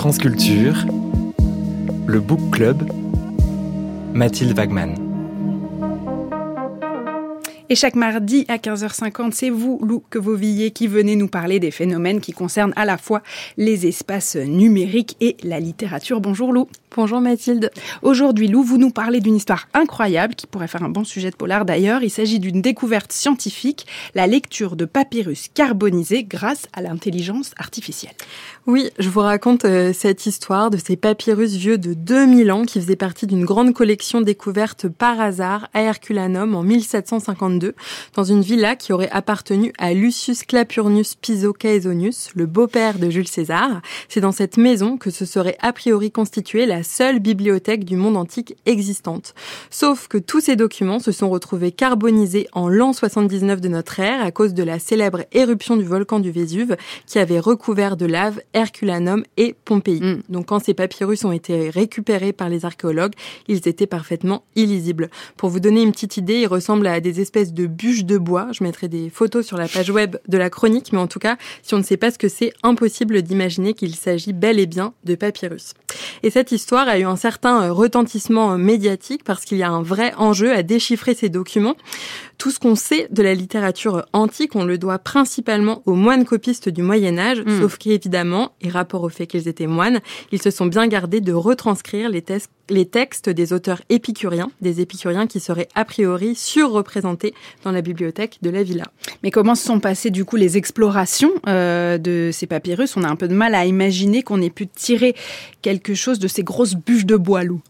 France le Book Club, Mathilde Wagman. Et chaque mardi à 15h50, c'est vous, Lou, que vous veillez, qui venez nous parler des phénomènes qui concernent à la fois les espaces numériques et la littérature. Bonjour Lou. Bonjour Mathilde. Aujourd'hui, Lou, vous nous parlez d'une histoire incroyable qui pourrait faire un bon sujet de polar d'ailleurs. Il s'agit d'une découverte scientifique, la lecture de papyrus carbonisés grâce à l'intelligence artificielle. Oui, je vous raconte euh, cette histoire de ces papyrus vieux de 2000 ans qui faisaient partie d'une grande collection découverte par hasard à Herculanum en 1752 dans une villa qui aurait appartenu à Lucius Clapurnius Piso Caesonius, le beau-père de Jules César. C'est dans cette maison que se serait a priori constituée la seule bibliothèque du monde antique existante. Sauf que tous ces documents se sont retrouvés carbonisés en l'an 79 de notre ère à cause de la célèbre éruption du volcan du Vésuve qui avait recouvert de lave Herculanum et Pompéi. Mm. Donc quand ces papyrus ont été récupérés par les archéologues, ils étaient parfaitement illisibles. Pour vous donner une petite idée, ils ressemblent à des espèces de bûches de bois. Je mettrai des photos sur la page web de la chronique, mais en tout cas, si on ne sait pas ce que c'est, impossible d'imaginer qu'il s'agit bel et bien de papyrus. Et cette histoire a eu un certain euh, retentissement euh, médiatique parce qu'il y a un vrai enjeu à déchiffrer ces documents. Tout ce qu'on sait de la littérature antique, on le doit principalement aux moines copistes du Moyen Âge, hmm. sauf qu'évidemment, et rapport au fait qu'ils étaient moines, ils se sont bien gardés de retranscrire les, les textes des auteurs épicuriens, des épicuriens qui seraient a priori surreprésentés dans la bibliothèque de la villa. Mais comment se sont passées du coup les explorations euh, de ces papyrus? On a un peu de mal à imaginer qu'on ait pu tirer quelque chose de ces grosses bûches de bois loup.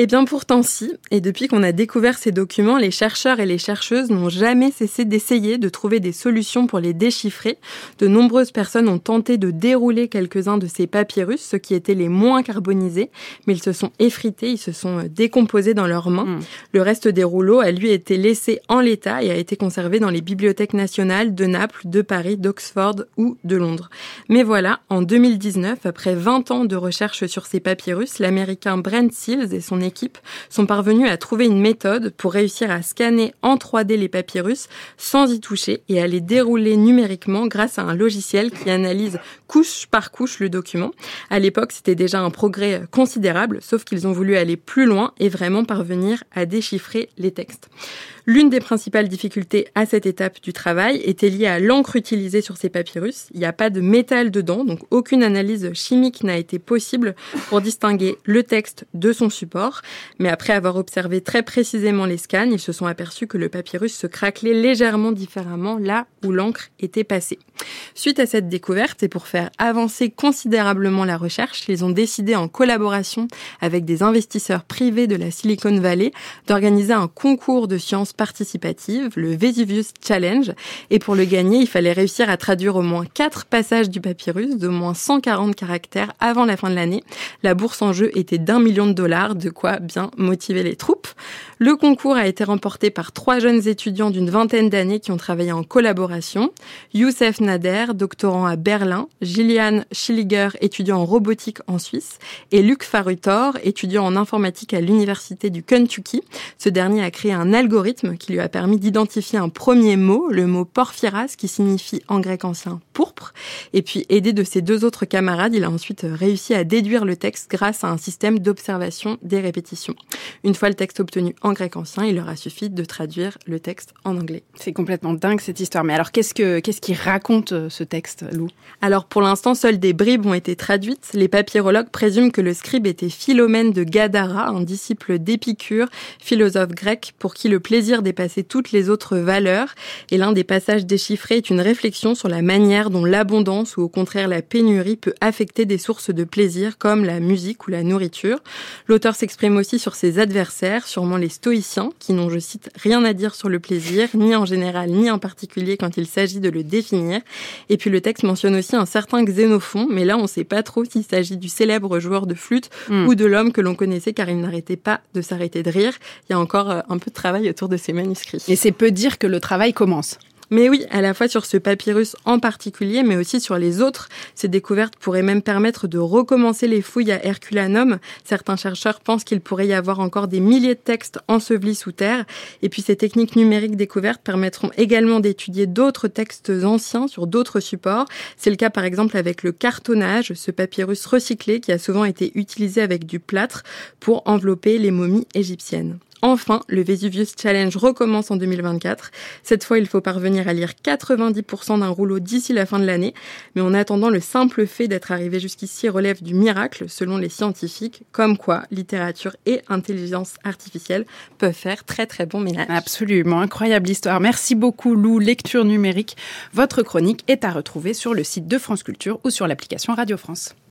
Eh bien pourtant si, et depuis qu'on a découvert ces documents, les chercheurs et les chercheuses n'ont jamais cessé d'essayer de trouver des solutions pour les déchiffrer. De nombreuses personnes ont tenté de dérouler quelques-uns de ces papyrus, ceux qui étaient les moins carbonisés, mais ils se sont effrités, ils se sont euh, décomposés dans leurs mains. Hmm. Le reste des rouleaux a lui été laissé en l'état et a été conservé dans les bibliothèques nationales de Naples, de Paris, d'Oxford ou de Londres. Mais voilà, en 2019, après 20 ans de recherche sur ces papyrus, l'américain Brent Seals et son équipe sont parvenus à trouver une méthode pour réussir à scanner en 3D les papyrus sans y toucher et à les dérouler numériquement grâce à un logiciel qui analyse couche par couche le document. À l'époque, c'était déjà un progrès considérable, sauf qu'ils ont voulu aller plus loin et vraiment parvenir à déchiffrer les textes. L'une des principales difficultés à cette étape du travail était liée à l'encre utilisée sur ces papyrus. Il n'y a pas de métal dedans, donc aucune analyse chimique n'a été possible pour distinguer le texte de son support. Mais après avoir observé très précisément les scans, ils se sont aperçus que le papyrus se craquelait légèrement différemment là où l'encre était passée. Suite à cette découverte et pour faire avancer considérablement la recherche, ils ont décidé en collaboration avec des investisseurs privés de la Silicon Valley d'organiser un concours de sciences participative, le Vesuvius Challenge. Et pour le gagner, il fallait réussir à traduire au moins quatre passages du papyrus de moins 140 caractères avant la fin de l'année. La bourse en jeu était d'un million de dollars, de quoi bien motiver les troupes. Le concours a été remporté par trois jeunes étudiants d'une vingtaine d'années qui ont travaillé en collaboration. Youssef Nader, doctorant à Berlin, Gillian Schilliger, étudiant en robotique en Suisse, et Luc Farutor, étudiant en informatique à l'université du Kentucky. Ce dernier a créé un algorithme qui lui a permis d'identifier un premier mot, le mot porphyras, qui signifie en grec ancien pourpre. Et puis, aidé de ses deux autres camarades, il a ensuite réussi à déduire le texte grâce à un système d'observation des répétitions. Une fois le texte obtenu en grec ancien, il leur a suffi de traduire le texte en anglais. C'est complètement dingue cette histoire. Mais alors, qu'est-ce que qu'est-ce qui raconte euh, ce texte, Lou? Alors, pour l'instant, seules des bribes ont été traduites. Les papyrologues présument que le scribe était Philomène de Gadara, un disciple d'Épicure, philosophe grec, pour qui le plaisir dépasser toutes les autres valeurs. Et l'un des passages déchiffrés est une réflexion sur la manière dont l'abondance ou au contraire la pénurie peut affecter des sources de plaisir comme la musique ou la nourriture. L'auteur s'exprime aussi sur ses adversaires, sûrement les stoïciens, qui n'ont, je cite, rien à dire sur le plaisir, ni en général, ni en particulier quand il s'agit de le définir. Et puis le texte mentionne aussi un certain Xénophon, mais là on ne sait pas trop s'il s'agit du célèbre joueur de flûte hmm. ou de l'homme que l'on connaissait car il n'arrêtait pas de s'arrêter de rire. Il y a encore euh, un peu de travail autour de ces manuscrits. Et c'est peu dire que le travail commence. Mais oui, à la fois sur ce papyrus en particulier, mais aussi sur les autres. Ces découvertes pourraient même permettre de recommencer les fouilles à Herculanum. Certains chercheurs pensent qu'il pourrait y avoir encore des milliers de textes ensevelis sous terre. Et puis ces techniques numériques découvertes permettront également d'étudier d'autres textes anciens sur d'autres supports. C'est le cas par exemple avec le cartonnage, ce papyrus recyclé qui a souvent été utilisé avec du plâtre pour envelopper les momies égyptiennes. Enfin, le Vesuvius Challenge recommence en 2024. Cette fois, il faut parvenir à lire 90% d'un rouleau d'ici la fin de l'année. Mais en attendant, le simple fait d'être arrivé jusqu'ici relève du miracle, selon les scientifiques, comme quoi littérature et intelligence artificielle peuvent faire très très bon ménage. Absolument, incroyable histoire. Merci beaucoup Lou, lecture numérique. Votre chronique est à retrouver sur le site de France Culture ou sur l'application Radio France.